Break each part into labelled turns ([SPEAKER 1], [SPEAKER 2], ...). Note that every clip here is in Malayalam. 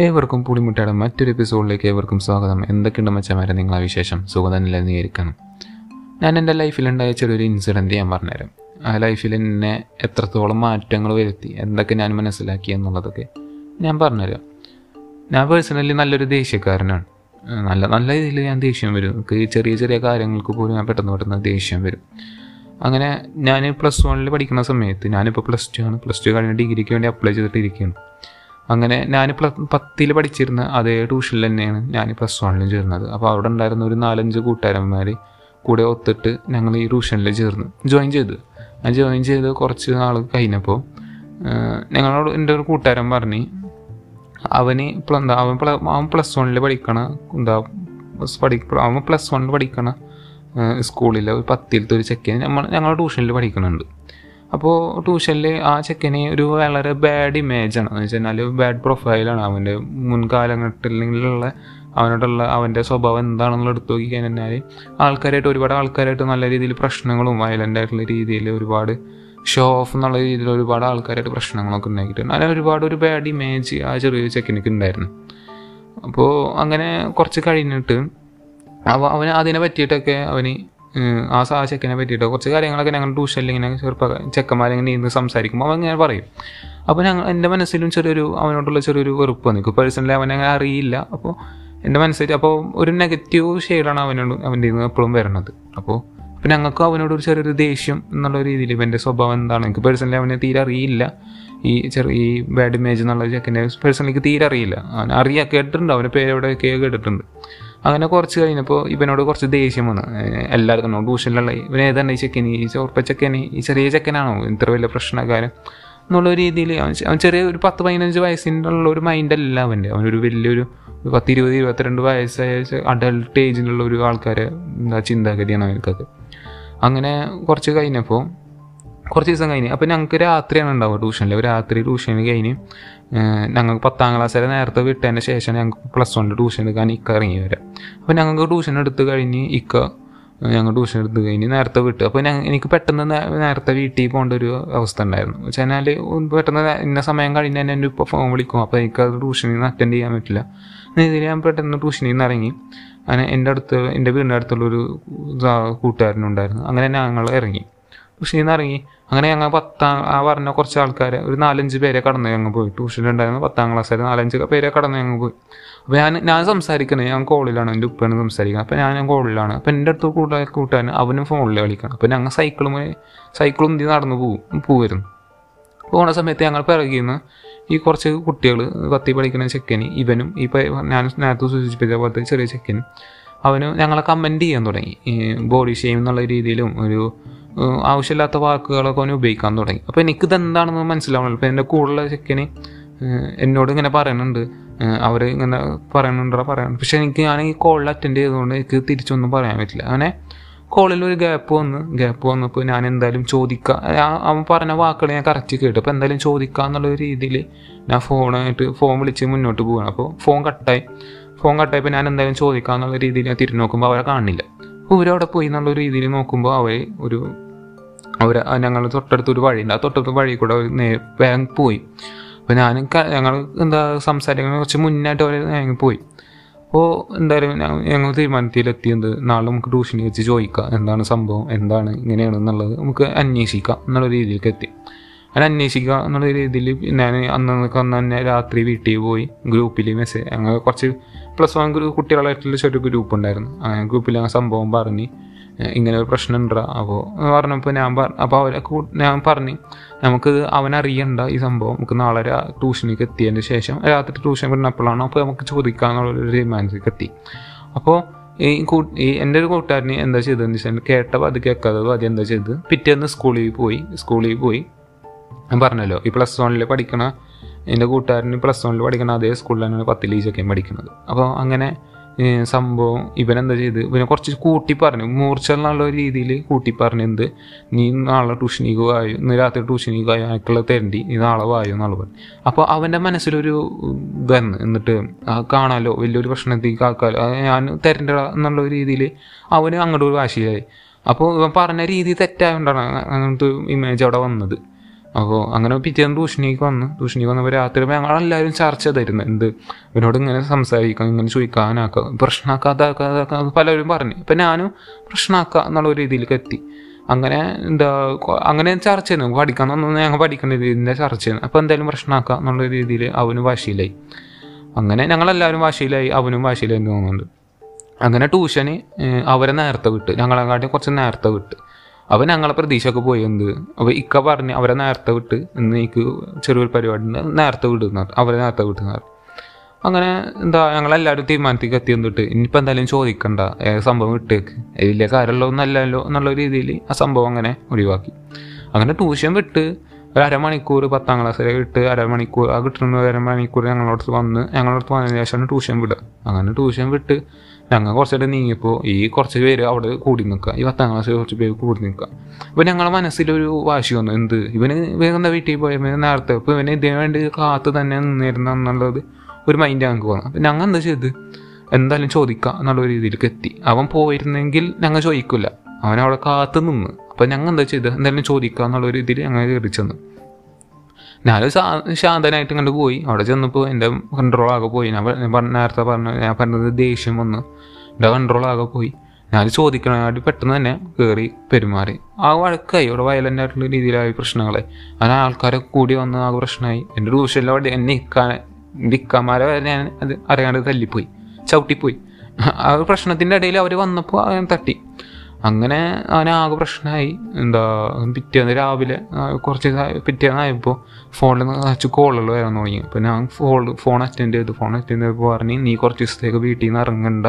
[SPEAKER 1] ഏവർക്കും പുളിമുട്ടയുടെ മറ്റൊരു എപ്പിസോഡിലേക്ക് ഏവർക്കും സ്വാഗതം. എന്തൊക്കെയുണ്ട് മച്ചമാരെ നിങ്ങളെ വിശേഷം? സുഖം തന്നെ നീയിരിക്കണം ഞാൻ എന്റെ ലൈഫിലുണ്ടായ ചെറിയൊരു ഇൻസിഡന്റ് ഞാൻ പറഞ്ഞുതരാം. ആ ലൈഫിൽ എന്നെ എത്രത്തോളം മാറ്റങ്ങൾ വരുത്തി എന്തൊക്കെ ഞാൻ മനസ്സിലാക്കി എന്നുള്ളതൊക്കെ ഞാൻ പറഞ്ഞുതരാം. ഞാൻ പേഴ്സണലി നല്ലൊരു ദേഷ്യക്കാരനാണ്. നല്ല നല്ല രീതിയിൽ ഞാൻ ദേഷ്യം വരും. ചെറിയ ചെറിയ കാര്യങ്ങൾക്ക് പോലും ഞാൻ പെട്ടെന്ന് പെട്ടെന്ന് ദേഷ്യം വരും. അങ്ങനെ ഞാൻ പ്ലസ് വണ്ണിൽ പഠിക്കുന്ന സമയത്ത് ഞാനിപ്പോൾ പ്ലസ് ടു ആണ്. പ്ലസ് ടു കഴിഞ്ഞ് ഡിഗ്രിക്ക് വേണ്ടി അപ്ലൈ ചെയ്തിട്ട് ഇരിക്കുകയാണ് അങ്ങനെ ഞാൻ പ്ല പത്തിൽ പഠിച്ചിരുന്ന അതേ ട്യൂഷനിൽ തന്നെയാണ് ഞാൻ പ്ലസ് വണ്ണിലും ചേർന്നത്. അപ്പോൾ അവിടെ ഉണ്ടായിരുന്ന ഒരു നാലഞ്ച് കൂട്ടുകാരന്മാർ കൂടെ ഒത്തിട്ട് ഞങ്ങൾ ഈ ട്യൂഷനിൽ ചേർന്ന്. ജോയിൻ ചെയ്തു. ഞാൻ ജോയിൻ ചെയ്ത് കുറച്ച് നാൾ കഴിഞ്ഞപ്പോൾ ഞങ്ങളോട് എന്റെ ഒരു കൂട്ടുകാരൻ പറഞ്ഞു അവന് ഇപ്പോൾ എന്താ അവൻ അവൻ പ്ലസ് വണ്ണിൽ പഠിക്കണ എന്താ പഠി അവൻ പ്ലസ് വണ്ണിൽ പഠിക്കണ സ്കൂളിൽ ഒരു പത്തിലത്തെ ഒരു ചെക്കൻ നമ്മൾ ഞങ്ങളുടെ ട്യൂഷനിൽ പഠിക്കുന്നുണ്ട് അപ്പോൾ ട്യൂഷനിൽ ആ ചെക്കന് ഒരു വളരെ ബാഡ് ഇമേജ് ആണ്. എന്ന് വെച്ച് കഴിഞ്ഞാൽ ബാഡ് പ്രൊഫൈലാണ് അവന്റെ മുൻകാലഘട്ടങ്ങളിലുള്ള അവനോടുള്ള അവന്റെ സ്വഭാവം എന്താണെന്നുള്ള എടുത്തു നോക്കി കഴിഞ്ഞാൽ ആൾക്കാരായിട്ട് ഒരുപാട് ആൾക്കാരായിട്ട് നല്ല രീതിയിൽ പ്രശ്നങ്ങളും വയലന്റ് ആയിട്ടുള്ള രീതിയിൽ ഒരുപാട് ഷോ ഓഫ് എന്നുള്ള രീതിയിൽ ഒരുപാട് ആൾക്കാരായിട്ട് പ്രശ്നങ്ങളൊക്കെ ഉണ്ടാക്കിയിട്ടുണ്ട്. അങ്ങനെ ഒരുപാട് ഒരു ബാഡ് ഇമേജ് ആ ചെറിയ ചെക്കനിക്ക് ഉണ്ടായിരുന്നു. അപ്പോൾ അങ്ങനെ കുറച്ച് കഴിഞ്ഞിട്ട് അവ അവന് അതിനെ പറ്റിയിട്ടൊക്കെ അവന് ആ സാ ചെക്കനെ പറ്റിയിട്ട് കുറച്ച് കാര്യങ്ങളൊക്കെ ഞങ്ങൾ ട്യൂഷനിൽ ഇങ്ങനെ ചെറുപ്പ ചെക്കന്മാരിങ്ങനെ ഇരുന്ന് സംസാരിക്കുമ്പോൾ അവൻ ഇങ്ങനെ പറയും. അപ്പോൾ ഞങ്ങൾ എന്റെ മനസ്സിലും ചെറിയൊരു അവനോടുള്ള ചെറിയൊരു വെറുപ്പ് വന്നു. ഇപ്പോൾ പേഴ്സണലി അവനെ അങ്ങനെ അറിയില്ല. അപ്പോൾ എന്റെ മനസ്സിൽ അപ്പോൾ ഒരു നെഗറ്റീവ് ഷെയ്ഡാണ് അവനോട് അവന്റെ നിന്ന് എപ്പോഴും വരുന്നത്. അപ്പോൾ അപ്പോൾ ഞങ്ങൾക്ക് അവനോട് ഒരു ചെറിയൊരു ദേഷ്യം എന്നുള്ള രീതിയിൽ ഇപ്പം എന്റെ സ്വഭാവം എന്താണ്? എനിക്ക് പേഴ്സണലി അവനെ തീരെ അറിയില്ല. ഈ ചെറിയ ഈ ബാഡ് ഇമേജ് എന്നുള്ള ചെക്കന്റെ പേഴ്സണലിക്ക് തീരെ അറിയില്ല. അവൻ അറിയാം കേട്ടിട്ടുണ്ട്. അവന്റെ പേര് കേട്ടിട്ടുണ്ട്. അങ്ങനെ കുറച്ച് കഴിഞ്ഞപ്പോൾ ഇവനോട് കുറച്ച് ദേഷ്യം വന്നു. എല്ലാവർക്കും ട്യൂഷനിലുള്ള ഇവൻ ഏതാണ് ഈ ചെക്കൻ ഈ ചോർപ്പ ചെക്കൻ ഈ ചെറിയ ചെക്കനാണോ? ഇത്ര വലിയ പ്രശ്നക്കാരൻ. എന്നുള്ള രീതിയിൽ അവൻ ചെറിയ ഒരു പത്ത് പതിനഞ്ച് വയസ്സിന്റെ ഉള്ള ഒരു മൈൻഡല്ല അവന്റെ. അവനൊരു വലിയൊരു പത്ത് ഇരുപത് ഇരുപത്തിരണ്ട് വയസ്സായ അഡൾട്ട് ഏജിലുള്ള ഒരു ആൾക്കാരെ എന്താ ചിന്താഗതിയാണ് അവർക്കൊക്കെ. അങ്ങനെ കുറച്ച് കഴിഞ്ഞപ്പോൾ കുറച്ച് ദിവസം കഴിഞ്ഞ്. അപ്പോൾ ഞങ്ങൾക്ക് രാത്രിയാണ് ഉണ്ടാവുക ട്യൂഷനിൽ രാത്രി ട്യൂഷന് കഴിഞ്ഞ് ഞങ്ങൾക്ക് പത്താം ക്ലാസ് വരെ നേരത്തെ വിട്ടതിന് ശേഷം ഞങ്ങൾക്ക് പ്ലസ് വൺ ട്യൂഷൻ എടുക്കാൻ ഇക്ക ഇറങ്ങി വരാം അപ്പോൾ ഞങ്ങൾക്ക് ട്യൂഷൻ എടുത്ത് കഴിഞ്ഞ് ഇക്ക ഞങ്ങൾ ട്യൂഷൻ എടുത്ത് കഴിഞ്ഞ് നേരത്തെ വിട്ടു. അപ്പോൾ ഞാൻ എനിക്ക് പെട്ടെന്ന് നേരത്തെ വീട്ടിൽ പോകേണ്ട ഒരു അവസ്ഥ ഉണ്ടായിരുന്നു. വെച്ചാൽ പെട്ടെന്ന് ഇന്ന സമയം കഴിഞ്ഞ് തന്നെ എന്റെ ഇപ്പോൾ ഫോൺ വിളിക്കും. അപ്പോൾ എനിക്ക് അത് ട്യൂഷനിൽ നിന്ന് അറ്റൻഡ് ചെയ്യാൻ പറ്റില്ല. ഇതിൽ ഞാൻ പെട്ടെന്ന് ട്യൂഷനിൽ നിന്ന് ഇറങ്ങി. അങ്ങനെ എന്റെ അടുത്ത് എന്റെ വീടിന്റെ അടുത്തുള്ളൊരു കൂട്ടുകാരനുണ്ടായിരുന്നു. അങ്ങനെ ഞങ്ങൾ ഇറങ്ങി. ട്യൂഷനിൽ നിന്ന് ഇറങ്ങി അങ്ങനെ ഞങ്ങൾ പത്താം ആ പറഞ്ഞ കുറച്ച് ആൾക്കാരെ ഒരു നാലഞ്ച് പേരെ കടന്നു ഞങ്ങൾ പോയി. ട്യൂഷനിലുണ്ടായിരുന്ന പത്താം ക്ലാസ് വരെ നാലഞ്ച് പേരെ കടന്നു ഞങ്ങൾ പോയി. അപ്പോൾ ഞാൻ ഞാൻ സംസാരിക്കുന്നത് ഞാൻ കോളിലാണ് എന്റെ ഉപ്പാണ് സംസാരിക്കുന്നത് അപ്പോൾ ഞാൻ കോളിലാണ്. അപ്പോൾ എന്റെ അടുത്ത് കൂട്ടുകാർ കൂട്ടാൻ അവനും ഫോണിൽ കളിക്കണം. അപ്പോൾ ഞങ്ങൾ സൈക്കിളും സൈക്കിളും ഉന്തി നടന്നു പോവും പോവായിരുന്നു. പോണ സമയത്ത് ഞങ്ങൾ പിറകിൽ നിന്ന് ഈ കുറച്ച് കുട്ടികൾ കത്തി പഠിക്കുന്ന ചെക്കന് ഇവനും ഈ ഞാൻ നേരത്തെ സൂചിപ്പിച്ച പോലത്തെ ചെറിയ ചെക്കനും അവന് ഞങ്ങളെ കമന്റ് ചെയ്യാൻ തുടങ്ങി. ബോഡി ഷെയിം എന്നുള്ള രീതിയിലും ഒരു ആവശ്യമില്ലാത്ത വാക്കുകളൊക്കെ അവന് ഉപയോഗിക്കാൻ തുടങ്ങി. അപ്പോൾ എനിക്കിത് എന്താണെന്ന് മനസ്സിലാവണല്ലോ. അപ്പോൾ എന്റെ കൂടെയുള്ള ചെക്കന് എന്നോട് ഇങ്ങനെ പറയുന്നുണ്ട്. അവർ ഇങ്ങനെ പറയുന്നുണ്ടോ. പറയണം പക്ഷെ എനിക്ക് ഞാൻ ഈ കോളിൽ അറ്റൻഡ് ചെയ്തുകൊണ്ട് എനിക്ക് തിരിച്ചൊന്നും പറയാൻ പറ്റില്ല. അങ്ങനെ കോളിൽ ഒരു ഗ്യാപ്പ് വന്ന് ഗ്യാപ്പ് വന്നപ്പോൾ ഞാൻ എന്തായാലും ചോദിക്കാം. അവൻ പറഞ്ഞ വാക്കുകൾ ഞാൻ കറക്റ്റ് കേട്ടു. അപ്പോൾ എന്തായാലും ചോദിക്കാം എന്നുള്ള രീതിയിൽ ഞാൻ ഫോണായിട്ട് ഫോൺ വിളിച്ച് മുന്നോട്ട് പോവുകയാണ് അപ്പോൾ ഫോൺ കട്ടായി ഫോൺ കട്ടായപ്പോൾ ഞാൻ എന്തായാലും ചോദിക്കാം എന്നുള്ള രീതിയിൽ ഞാൻ തിരിഞ്ഞു നോക്കുമ്പോൾ അവരെ കാണില്ല. അപ്പോൾ ഇവരവിടെ പോയി എന്നുള്ള രീതിയിൽ നോക്കുമ്പോൾ അവർ ഒരു അവർ ഞങ്ങൾ തൊട്ടടുത്ത് ഒരു വഴിയുണ്ട്. ആ തൊട്ടടുത്ത വഴി കൂടെ വേഗം പോയി. അപ്പോൾ ഞാൻ ഞങ്ങൾ എന്താ സംസാരിക്കുന്ന കുറച്ച് മുന്നായിട്ട് അവർ വേഗം പോയി. അപ്പോൾ എന്തായാലും ഞങ്ങൾ ഞങ്ങൾ തീരുമാനത്തിലെത്തിയത് നാളെ നമുക്ക് ട്യൂഷനിൽ വെച്ച് ചോദിക്കാം. എന്താണ് സംഭവം? എന്താണ് ഇങ്ങനെയാണ് എന്നുള്ളത് നമുക്ക് അന്വേഷിക്കാം എന്നുള്ള രീതിയിലേക്ക് എത്തി. അങ്ങനെ അന്വേഷിക്കുക എന്നുള്ള രീതിയിൽ ഞാൻ അന്ന് അന്ന് തന്നെ രാത്രി വീട്ടിൽ പോയി ഗ്രൂപ്പിൽ മെസ്സേജ് ഞങ്ങൾ കുറച്ച് പ്ലസ് വൺ ഗ്രൂപ്പ് കുട്ടികളായിട്ടുള്ള ചെറിയ ഗ്രൂപ്പ് ഉണ്ടായിരുന്നു. ആ ഗ്രൂപ്പിൽ ആ സംഭവം പറഞ്ഞ് ഇങ്ങനെ ഒരു പ്രശ്നം ഉണ്ടാ അപ്പോൾ പറഞ്ഞപ്പോൾ ഞാൻ പറ അപ്പോൾ അവരെ ഞാൻ പറഞ്ഞു നമുക്ക് അവനറിയണ്ട ഈ സംഭവം. നമുക്ക് നാളെ ട്യൂഷനിലേക്ക് എത്തിയതിന് ശേഷം രാത്രി ട്യൂഷൻ വരുന്നപ്പോഴാണ് അപ്പോൾ നമുക്ക് ചോദിക്കാമെന്നുള്ളൊരു തീരുമാനത്തിലേക്ക് എത്തി. അപ്പോൾ ഈ കൂ ഈ എന്റെ ഒരു കൂട്ടുകാരന് എന്താ ചെയ്തതെന്ന് വെച്ചാൽ കേട്ടപ്പോൾ അത് കേൾക്കാതെ അത് എന്താ ചെയ്തത്? പിറ്റേന്ന് സ്കൂളിൽ പോയി സ്കൂളിൽ പോയി ഞാൻ പറഞ്ഞല്ലോ ഈ പ്ലസ് വണ്ണിൽ പഠിക്കണ എന്റെ കൂട്ടുകാരന് പ്ലസ് വണ്ണിൽ പഠിക്കണ അതേ സ്കൂളിലാണ് ലീസൊക്കെ പഠിക്കുന്നത്. അപ്പോൾ അങ്ങനെ സംഭവം ഇവനെന്താ ചെയ്ത്? ഇവനെ കുറച്ച് കൂട്ടി പറഞ്ഞു മൂർച്ച എന്നുള്ള രീതിയിൽ കൂട്ടി പറഞ്ഞു എന്ത്? നീ നാളെ ട്യൂഷനിക്ക് വായു? ഇന്ന് രാത്രി ട്യൂഷനിക്ക് വായു? എനിക്കുള്ള തരണ്ടി. നീ നാളെ വായു? എന്നുള്ള പറഞ്ഞു അപ്പോൾ അവന്റെ മനസ്സിലൊരു ഇതന്ന് എന്നിട്ട് കാണാലോ? വലിയൊരു പ്രശ്നത്തേക്ക് ആക്കാലോ? ഞാൻ തരണ്ട എന്നുള്ള രീതിയിൽ അവന് അങ്ങോട്ട് ഒരു വാശിയായി. അപ്പോൾ ഇവൻ പറഞ്ഞ രീതി തെറ്റായതുകൊണ്ടാണ് അങ്ങനത്തെ ഇമേജ് അവിടെ വന്നത്. അപ്പോൾ അങ്ങനെ പിറ്റേന്ന് ട്യൂഷനിലേക്ക് വന്ന് ട്യൂഷനിലേക്ക് വന്നപ്പോൾ രാത്രി ഞങ്ങളെല്ലാവരും ചർച്ച ചെയ്തായിരുന്നു എന്ത്? ഇവരോട് ഇങ്ങനെ സംസാരിക്കാം ഇങ്ങനെ ചോദിക്കാനാക്കാം പ്രശ്നമാക്കാതാക്കാതാക്കാം പലരും പറഞ്ഞു. ഇപ്പം ഞാനും പ്രശ്നമാക്കുക എന്നുള്ള രീതിയിലേക്ക് എത്തി. അങ്ങനെ എന്താ അങ്ങനെ ചർച്ച ചെയ്യുന്നു പഠിക്കണം ഞങ്ങൾ പഠിക്കേണ്ട രീതിന്റെ ചർച്ച ചെയ്യുന്നു അപ്പോൾ എന്തായാലും പ്രശ്നമാക്കുക എന്നുള്ള രീതിയിൽ അവനും വാശിയിലായി. അങ്ങനെ ഞങ്ങളെല്ലാവരും വാശിയിലായി അവനും വാശിയിലായി തോന്നുന്നുണ്ട്. അങ്ങനെ ട്യൂഷന് അവരെ നേരത്തെ വിട്ട്. ഞങ്ങളെക്കാട്ടി കുറച്ച് നേരത്തെ വിട്ട്. അപ്പോൾ ഞങ്ങളെ പ്രതീക്ഷയൊക്കെ പോയി എന്ത്? അപ്പോൾ ഇക്ക പറഞ്ഞ് അവരെ നേരത്തെ വിട്ട് ഇന്ന് എനിക്ക് ചെറിയൊരു പരിപാടി നേരത്തെ വിടുന്ന അവരെ നേരത്തെ വിട്ടുന്ന അങ്ങനെ എന്താ ഞങ്ങളെല്ലാവരും തീരുമാനത്തേക്ക് എത്തി എന്നിട്ട് ഇനിയിപ്പോൾ എന്തായാലും ചോദിക്കണ്ട സംഭവം വിട്ടേക്ക്. ഏ, കാര്യമുള്ള ഒന്നല്ലല്ലോ എന്നുള്ള രീതിയിൽ ആ സംഭവം അങ്ങനെ ഒഴിവാക്കി. അങ്ങനെ ട്യൂഷൻ വിട്ട് ഒരു അരമണിക്കൂർ പത്താം ക്ലാസ് വരെ വിട്ട് അരമണിക്കൂർ ആ കിട്ടുന്ന അരമണിക്കൂർ ഞങ്ങളോടത്ത് വന്ന് ഞങ്ങളോടത്ത് വന്നതിന് ശേഷമാണ് ട്യൂഷൻ വിടുക. അങ്ങനെ ട്യൂഷൻ വിട്ട് ഞങ്ങൾ കുറച്ചുകൂടെ നീങ്ങിയപ്പോൾ ഈ കുറച്ച് പേര് അവിടെ കൂടി നിൽക്കുക. ഈ പത്താം ക്ലാസ് കുറച്ച് പേര് കൂടി നിൽക്കുക. അപ്പോൾ ഞങ്ങളെ മനസ്സിലൊരു വാശി വന്നു. എന്ത്? ഇവന് വേഗം വീട്ടിൽ പോയ? നേരത്തെ ഇപ്പോൾ ഇവന് ഇതിനു വേണ്ടി കാത്ത് തന്നെ നിന്നിരുന്ന എന്നുള്ളത് ഒരു മൈൻഡ് ഞങ്ങൾക്ക് വന്നു. അപ്പം ഞങ്ങൾ എന്താ ചെയ്ത്? എന്തായാലും ചോദിക്കാം എന്നുള്ള രീതിയിലേക്ക് എത്തി. അവൻ പോയിരുന്നെങ്കിൽ ഞങ്ങൾ ചോദിക്കില്ല അവൻ അവിടെ കാത്ത് നിന്ന്. അപ്പം ഞങ്ങൾ എന്താ ചെയ്ത്? എന്തായാലും ചോദിക്കുക എന്നുള്ള രീതിയിൽ ഞങ്ങൾ കയറി ചെന്നു. ഞാൻ ശാന്തനായിട്ട് ഇങ്ങോട്ട് പോയി. അവിടെ ചെന്നപ്പോൾ എന്റെ കൺട്രോൾ ആകെ പോയി. ഞാൻ നേരത്തെ പറഞ്ഞു ഞാൻ പറഞ്ഞത് ദേഷ്യം വന്നു. എന്റെ കൺട്രോൾ ആകെ പോയി. ഞാൻ ചോദിക്കണാടി പെട്ടെന്ന് തന്നെ കയറി പെരുമാറി. ആ വഴക്കായി അവിടെ വയലന്റ് ആയിട്ടുള്ള രീതിയിലായി പ്രശ്നങ്ങളെ. അങ്ങനെ ആൾക്കാരെ കൂടി വന്ന് ആ പ്രശ്നമായി. എന്റെ ട്യൂഷനിൽ അവിടെ എന്നെ ഇക്കാൻ എന്റെ വരെ ഞാൻ അത് അറിയാണ്ട് തല്ലിപ്പോയി. ചവിട്ടിപ്പോയി. ആ പ്രശ്നത്തിന്റെ ഇടയിൽ അവർ വന്നപ്പോൾ തട്ടി. അങ്ങനെ അവനാകെ പ്രശ്നമായി. എന്താ പിറ്റേന്ന് രാവിലെ കുറച്ച് പിറ്റേന്നായപ്പോൾ ഫോണിൽ കുറച്ച് കോളുകൾ വരാൻ തുടങ്ങി. അപ്പോൾ ഞാൻ ഫോൺ ഫോൺ അറ്റൻഡ് ചെയ്തു. ഫോൺ അറ്റൻഡ് ചെയ്തപ്പോൾ പറഞ്ഞ് നീ കുറച്ച് ദിവസത്തേക്ക് വീട്ടിൽ നിന്ന് ഇറങ്ങണ്ട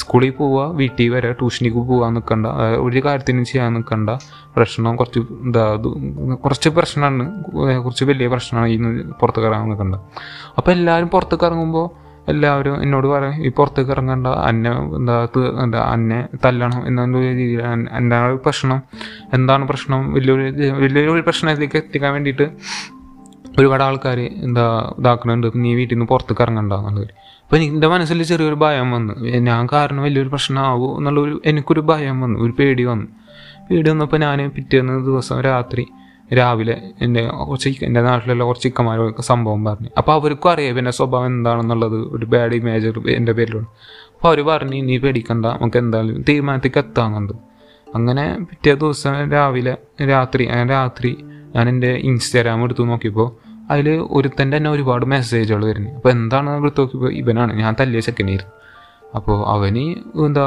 [SPEAKER 1] സ്കൂളിൽ പോവുക വീട്ടിൽ വരെ ട്യൂഷനിക്ക് പോകാൻ നിൽക്കണ്ട ഒരു കാര്യത്തിനും ചെയ്യാൻ നിൽക്കണ്ട പ്രശ്നം കുറച്ച് എന്താ കുറച്ച് പ്രശ്നമാണ്. കുറച്ച് വലിയ പ്രശ്നമാണ് ഇന്ന് പുറത്തേക്ക് ഇറങ്ങാൻ നിൽക്കണ്ട അപ്പോൾ എല്ലാവരും പുറത്തേക്ക് ഇറങ്ങുമ്പോൾ എല്ലാവരും എന്നോട് പറയും ഈ പുറത്തേക്ക് ഇറങ്ങണ്ട അന്നെ എന്താ എന്താ അന്നെ തല്ലണം എന്നുള്ള രീതിയിൽ എന്താണ് പ്രശ്നം? എന്താണ് പ്രശ്നം? വലിയൊരു വലിയൊരു പ്രശ്നത്തിലേക്ക് എത്തിക്കാൻ വേണ്ടിയിട്ട് ഒരുപാട് ആൾക്കാർ എന്താ ഇതാക്കുന്നുണ്ട്. നീ വീട്ടിൽ നിന്ന് പുറത്തേക്ക് ഇറങ്ങണ്ട എന്നുള്ളത് അപ്പോൾ എന്റെ മനസ്സിൽ ചെറിയൊരു ഭയം വന്നു. ഞാൻ കാരണം വലിയൊരു പ്രശ്നമാകുമോ എന്നുള്ളൊരു എനിക്കൊരു ഭയം വന്നു. ഒരു പേടി വന്നു. പേടി വന്നപ്പോൾ ഞാൻ പിറ്റേന്ന് ദിവസം രാത്രി രാവിലെ എന്റെ കുറച്ച് എന്റെ നാട്ടിലുള്ള കുറച്ച് ചിക്കന്മാരൊക്കെ സംഭവം പറഞ്ഞു. അപ്പോൾ അവർക്കും അറിയാം പിന്നെ സ്വഭാവം എന്താണെന്നുള്ളത്. ഒരു ബാഡ് ഇമേജ് എന്റെ പേരിലുണ്ട്. അപ്പോൾ അവർ പറഞ്ഞു നീ പേടിക്കണ്ട നമുക്ക് എന്തായാലും തീരുമാനത്തേക്ക് എത്താമെന്നുണ്ട്. അങ്ങനെ പിറ്റേ ദിവസം രാവിലെ രാത്രി രാത്രി ഞാൻ എന്റെ ഇൻസ്റ്റാഗ്രാം എടുത്തു നോക്കിയപ്പോൾ അതിൽ ഒരുത്തന്റെ തന്നെ ഒരുപാട് മെസ്സേജുകൾ വരുന്നത് അപ്പോൾ എന്താണ് എടുത്ത് നോക്കിയപ്പോൾ ഇവനാണ് ഞാൻ തല്ലിയ ചെക്കനായിരുന്നു അപ്പോൾ അവന് എന്താ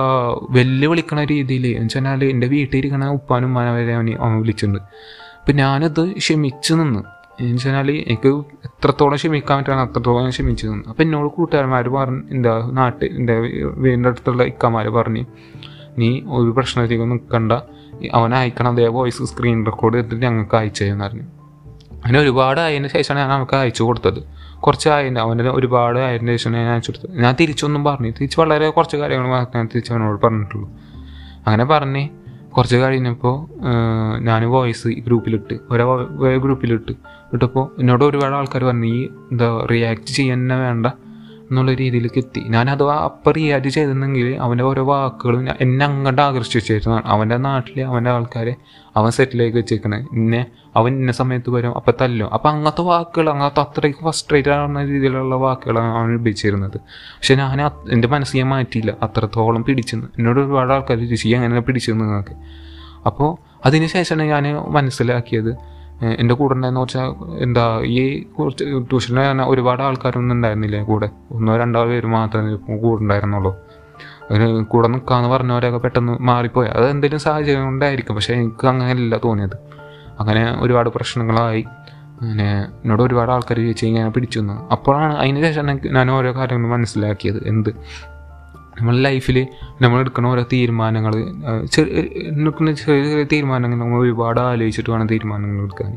[SPEAKER 1] വെല്ലുവിളിക്കണ രീതിയിൽ എന്ന് വെച്ചാൽ എന്റെ വീട്ടിൽ ഇരിക്കണ ഉപ്പാനും ഉമ്മാനും വരെ അവന് അവൻ വിളിച്ചിട്ടുണ്ട്. അപ്പം ഞാനത് ക്ഷമിച്ചു നിന്ന്. എന്ന് വെച്ചാൽ എനിക്ക് എത്രത്തോളം ക്ഷമിക്കാൻ പറ്റാണ് അത്രത്തോളം ഞാൻ ക്ഷമിച്ചു നിന്ന്. അപ്പം എന്നോട് കൂട്ടുകാരന്മാർ പറഞ്ഞു എന്താ നാട്ടിൽ എന്റെ വീടിന്റെ അടുത്തുള്ള ഇക്കന്മാർ പറഞ്ഞു നീ ഒരു പ്രശ്നത്തിലേക്ക് നിൽക്കണ്ട അവൻ അയക്കണം അതേ വോയിസ് സ്ക്രീൻ റെക്കോർഡ് എടുത്തിട്ട് ഞങ്ങൾക്ക് അയച്ചു എന്ന് പറഞ്ഞു. അങ്ങനെ ഒരുപാട് ആയതിന് ശേഷമാണ് ഞാൻ അവൾക്ക് അയച്ചു കൊടുത്തത്. കുറച്ച് ആയതിന്റെ അവന്റെ ഒരുപാട് ആയതിന് ശേഷമാണ് ഞാൻ അയച്ചു കൊടുത്തത്. ഞാൻ തിരിച്ചൊന്നും പറഞ്ഞു. തിരിച്ച് വളരെ കുറച്ച് കാര്യങ്ങൾ മാത്രമേ ഞാൻ തിരിച്ച് അവനോട് പറഞ്ഞിട്ടുള്ളൂ. അങ്ങനെ പറഞ്ഞ് കുറച്ച് കഴിഞ്ഞപ്പോൾ ഞാൻ വോയിസ് ഗ്രൂപ്പിലിട്ട് ഒരേ ഗ്രൂപ്പിലിട്ട് ഇട്ടപ്പോൾ എന്നോട് ഒരുപാട് ആൾക്കാർ പറഞ്ഞു ഈ എന്താ റിയാക്ട് ചെയ്യാൻ തന്നെ വേണ്ട. എന്നുള്ള രീതിയിലേക്ക് എത്തി. ഞാൻ അഥവാ അപ്പം റിയാക്ട് ചെയ്തിരുന്നെങ്കിൽ അവന്റെ ഓരോ വാക്കുകളും എന്നെ അങ്ങോട്ട് ആകർഷിച്ചു വെച്ചിരുന്നതാണ് അവന്റെ നാട്ടിൽ അവന്റെ ആൾക്കാരെ അവൻ സെറ്റിലേക്ക് വെച്ചേക്കണേ. ഇന്നെ അവൻ ഇന്ന സമയത്ത് വരും അപ്പം തല്ലും. അപ്പം അങ്ങനത്തെ വാക്കുകൾ അങ്ങനത്തെ അത്രയ്ക്ക് ഫസ്ട്രേറ്റ് ആവുന്ന രീതിയിലുള്ള വാക്കുകളാണ് അവൻ ഉപയോഗിച്ചിരുന്നത് പക്ഷെ ഞാൻ എന്റെ മനസ്സ് ഞാൻ മാറ്റിയില്ല. അത്രത്തോളം പിടിച്ചെന്ന് എന്നോട് ഒരുപാട് ആൾക്കാർ ചോദിച്ചു "ഈ എങ്ങനെ പിടിച്ചെന്ന് നിങ്ങൾക്ക് അപ്പോൾ അതിന് ശേഷമാണ് ഞാൻ മനസ്സിലാക്കിയത് എന്റെ കൂടെ ഉണ്ടായെന്ന് വെച്ചാൽ എന്താ ഈ കുറച്ച് ട്യൂഷനിൽ തന്നെ ഒരുപാട് ആൾക്കാരൊന്നും ഉണ്ടായിരുന്നില്ല കൂടെ? ഒന്നോ രണ്ടോ പേര് മാത്രമേ കൂടെ ഉണ്ടായിരുന്നുള്ളൂ. അതിന് കൂടെ നിൽക്കാന്ന് പറഞ്ഞവരൊക്കെ പെട്ടെന്ന് മാറിപ്പോയി. അത് എന്തെങ്കിലും സാഹചര്യം കൊണ്ടായിരിക്കും. പക്ഷേ എനിക്ക് അങ്ങനെയല്ല തോന്നിയത്. അങ്ങനെ ഒരുപാട് പ്രശ്നങ്ങളായി. അങ്ങനെ എന്നോട് ഒരുപാട് ആൾക്കാർ ചോദിച്ചു ഇങ്ങനെ പിടിച്ചു എന്ന് അപ്പോഴാണ് അതിന് ശേഷം ഞാൻ ഓരോ കാര്യങ്ങളും മനസ്സിലാക്കിയത്. എന്ത്? നമ്മുടെ ലൈഫിൽ നമ്മൾ എടുക്കുന്ന ഓരോ തീരുമാനങ്ങൾ എടുക്കുന്ന ചെറിയ ചെറിയ തീരുമാനങ്ങൾ നമ്മൾ ഒരുപാട് ആലോചിച്ചിട്ട് വേണം തീരുമാനങ്ങൾ എടുക്കാൻ.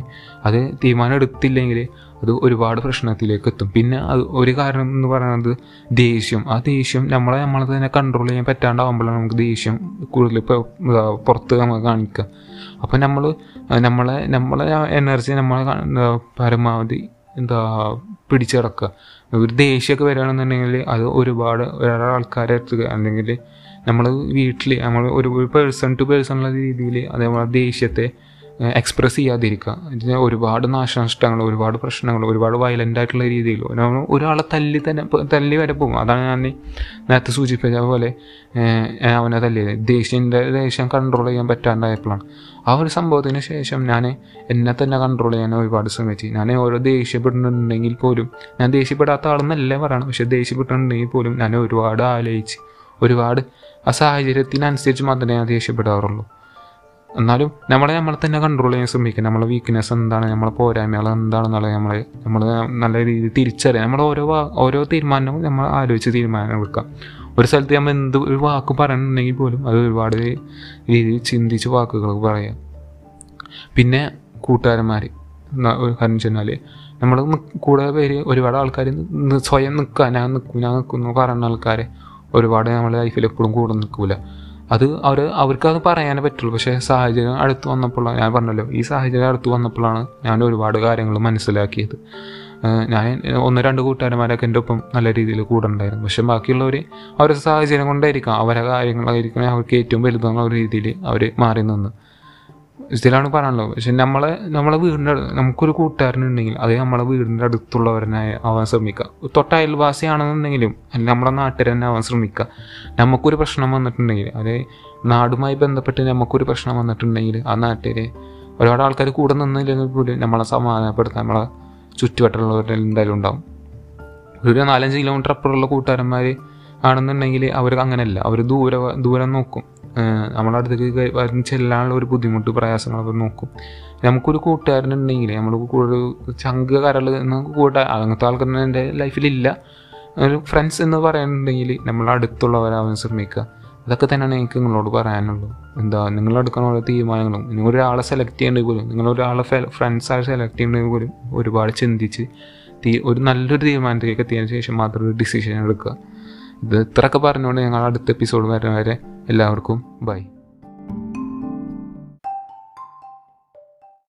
[SPEAKER 1] അത് തീരുമാനം എടുത്തില്ലെങ്കിൽ അത് ഒരുപാട് പ്രശ്നത്തിലേക്ക് എത്തും. പിന്നെ അത് ഒരു കാരണം എന്ന് പറയുന്നത് ദേഷ്യം. ആ ദേഷ്യം നമ്മളെ നമ്മളെ തന്നെ കൺട്രോൾ ചെയ്യാൻ പറ്റാണ്ടാവുമ്പോഴാണ് നമുക്ക് ദേഷ്യം കൂടുതൽ പുറത്ത് നമ്മൾ കാണിക്കുക അപ്പം നമ്മൾ നമ്മളെ നമ്മളെ എനർജി നമ്മളെ പരമാവധി എന്താ പിടിച്ചടക്കുക. ഒരു ദേഷ്യമൊക്കെ വരികയാണെന്നുണ്ടെങ്കിൽ അത് ഒരുപാട് വേറെ ആൾക്കാരെ എത്തുക. അല്ലെങ്കിൽ നമ്മൾ വീട്ടിൽ നമ്മൾ ഒരു പേഴ്സൺ ടു പേഴ്സൺ ഉള്ള രീതിയിൽ അതേപോലെ ദേഷ്യത്തെ എക്സ്പ്രസ് ചെയ്യാതിരിക്കുക. ഇതിന് ഒരുപാട് നാശനഷ്ടങ്ങൾ ഒരുപാട് പ്രശ്നങ്ങൾ ഒരുപാട് വയലന്റ് ആയിട്ടുള്ള രീതിയിൽ ഒരാളെ തല്ലി തന്നെ തല്ലി വരെ പോകും. അതാണ് ഞാൻ നേരത്തെ സൂചിപ്പിച്ച പോലെ അവനെ തല്ലിയത്. ദേഷ്യന്റെ ദേഷ്യം കൺട്രോൾ ചെയ്യാൻ പറ്റാണ്ടായപ്പോഴാണ്. ആ ഒരു സംഭവത്തിന് ശേഷം ഞാൻ എന്നെ തന്നെ കൺട്രോൾ ചെയ്യാൻ ഒരുപാട് ശ്രമിച്ചു. ഞാൻ ഓരോ ദേഷ്യപ്പെടുന്നുണ്ടെങ്കിൽ പോലും ഞാൻ ദേഷ്യപ്പെടാത്ത ആളെന്നല്ലേ പറയണം പക്ഷെ ദേഷ്യപ്പെട്ടിട്ടുണ്ടെങ്കിൽ പോലും ഞാൻ ഒരുപാട് ആലോചിച്ച് ഒരുപാട് ആ സാഹചര്യത്തിനനുസരിച്ച് മാത്രമേ ഞാൻ ദേഷ്യപ്പെടാറുള്ളൂ. എന്നാലും നമ്മളെ നമ്മളെ തന്നെ കൺട്രോൾ ചെയ്യാൻ ശ്രമിക്കുക. നമ്മളെ വീക്ക്നെസ് എന്താണ്? നമ്മളെ പോരായ്മകൾ എന്താണെന്നുള്ളത് നമ്മളെ നമ്മൾ നല്ല രീതിയിൽ തിരിച്ചറിയാം നമ്മൾ ഓരോ ഓരോ തീരുമാനവും നമ്മൾ ആലോചിച്ച് തീരുമാനം എടുക്കുക. ഒരു സ്ഥലത്ത് നമ്മൾ എന്ത് ഒരു വാക്ക് പറയണമെന്നുണ്ടെങ്കിൽ പോലും അത് ഒരുപാട് രീതിയിൽ ചിന്തിച്ച് വാക്കുകൾ പറയാം. പിന്നെ കൂട്ടുകാരന്മാർ കാരണം വെച്ച് കഴിഞ്ഞാൽ നമ്മൾ കൂടെ പേര് ഒരുപാട് ആൾക്കാർ സ്വയം നിൽക്കുക ഞാൻ നിൽക്കും ഞാൻ നിൽക്കുന്നു പറയുന്ന ആൾക്കാരെ ഒരുപാട് നമ്മുടെ ലൈഫിൽ എപ്പോഴും കൂടെ നിൽക്കില്ല അത് അവർ അവർക്ക് അത് പറയാനേ പറ്റുള്ളൂ. പക്ഷേ സാഹചര്യം അടുത്ത് വന്നപ്പോഴാണ് ഞാൻ പറഞ്ഞല്ലോ ഈ സാഹചര്യം അടുത്ത് വന്നപ്പോഴാണ് ഞാൻ ഒരുപാട് കാര്യങ്ങൾ മനസ്സിലാക്കിയത്. ഞാൻ ഒന്ന് രണ്ട് കൂട്ടുകാരന്മാരൊക്കെ എന്റെ ഒപ്പം നല്ല രീതിയിൽ കൂടെ ഉണ്ടായിരുന്നു പക്ഷെ ബാക്കിയുള്ളവർ അവരുടെ സാഹചര്യം കൊണ്ടായിരിക്കാം. അവരെ കാര്യങ്ങളായിരിക്കും അവർക്ക് ഏറ്റവും വലുതെന്നുള്ള രീതിയിൽ അവർ മാറി നിന്ന്. ഇതിലാണ് പറയാനുള്ളത്. പക്ഷെ നമ്മളെ നമ്മളെ വീടിന്റെ നമുക്കൊരു കൂട്ടുകാരനുണ്ടെങ്കിൽ അത് നമ്മളെ വീടിന്റെ അടുത്തുള്ളവരനെ ആവാൻ ശ്രമിക്കുക തൊട്ട അയൽവാസിയാണെന്നുണ്ടെങ്കിലും അല്ലെങ്കിൽ നമ്മുടെ നാട്ടിൽ തന്നെ ആവാൻ ശ്രമിക്കുക നമുക്കൊരു പ്രശ്നം വന്നിട്ടുണ്ടെങ്കിൽ അത് നാടുമായി ബന്ധപ്പെട്ട് നമുക്കൊരു പ്രശ്നം വന്നിട്ടുണ്ടെങ്കിൽ ആ നാട്ടിൽ ഒരുപാട് ആൾക്കാർ കൂടെ നിന്നില്ലെങ്കിൽ പോലും നമ്മളെ സമാധാനപ്പെടുത്താൻ നമ്മളെ ചുറ്റുവട്ടമുള്ളവരുടെ എന്തായാലും ഉണ്ടാവും. ഒരു നാലഞ്ച് കിലോമീറ്റർ അപ്പുറമുള്ള കൂട്ടുകാരന്മാർ ആണെന്നുണ്ടെങ്കിൽ അവർ അങ്ങനെയല്ല. അവർ ദൂരെ ദൂരം നോക്കും. നമ്മുടെ അടുത്തേക്ക് വരും ചെല്ലാനുള്ള ഒരു ബുദ്ധിമുട്ട് പ്രയാസങ്ങൾ അവർ നോക്കും. നമുക്കൊരു കൂട്ടുകാരനുണ്ടെങ്കിൽ നമ്മൾ ഒരു ചങ്ക് കരൾ നമുക്ക് കൂട്ട അങ്ങനത്തെ ആൾക്കാരൊന്നും എന്റെ ലൈഫിലില്ല ഒരു ഫ്രണ്ട്സ് എന്ന് പറയുന്നുണ്ടെങ്കിൽ നമ്മൾ അടുത്തുള്ളവരാവാൻ ശ്രമിക്കുക. അതൊക്കെ തന്നെയാണ് എനിക്ക് നിങ്ങളോട് പറയാനുള്ളത്. എന്താ നിങ്ങൾ എടുക്കുന്ന ഓരോ തീരുമാനങ്ങളും നിങ്ങൾ ഒരാളെ സെലക്ട് ചെയ്യേണ്ടി പോലും നിങ്ങൾ ഒരാളെ ഫ്രണ്ട്സായി സെലക്ട് ചെയ്യേണ്ടി പോലും ഒരുപാട് ചിന്തിച്ച് തീ ഒരു നല്ലൊരു തീരുമാനത്തിലേക്ക് എത്തിയതിന് ശേഷം മാത്രം ഒരു ഡിസിഷൻ എടുക്കുക. ഇത് ഇത്രയൊക്കെ പറഞ്ഞുകൊണ്ട് ഞങ്ങൾ അടുത്ത എപ്പിസോഡ് വരുന്നവരെ എല്ലാവർക്കും ബൈ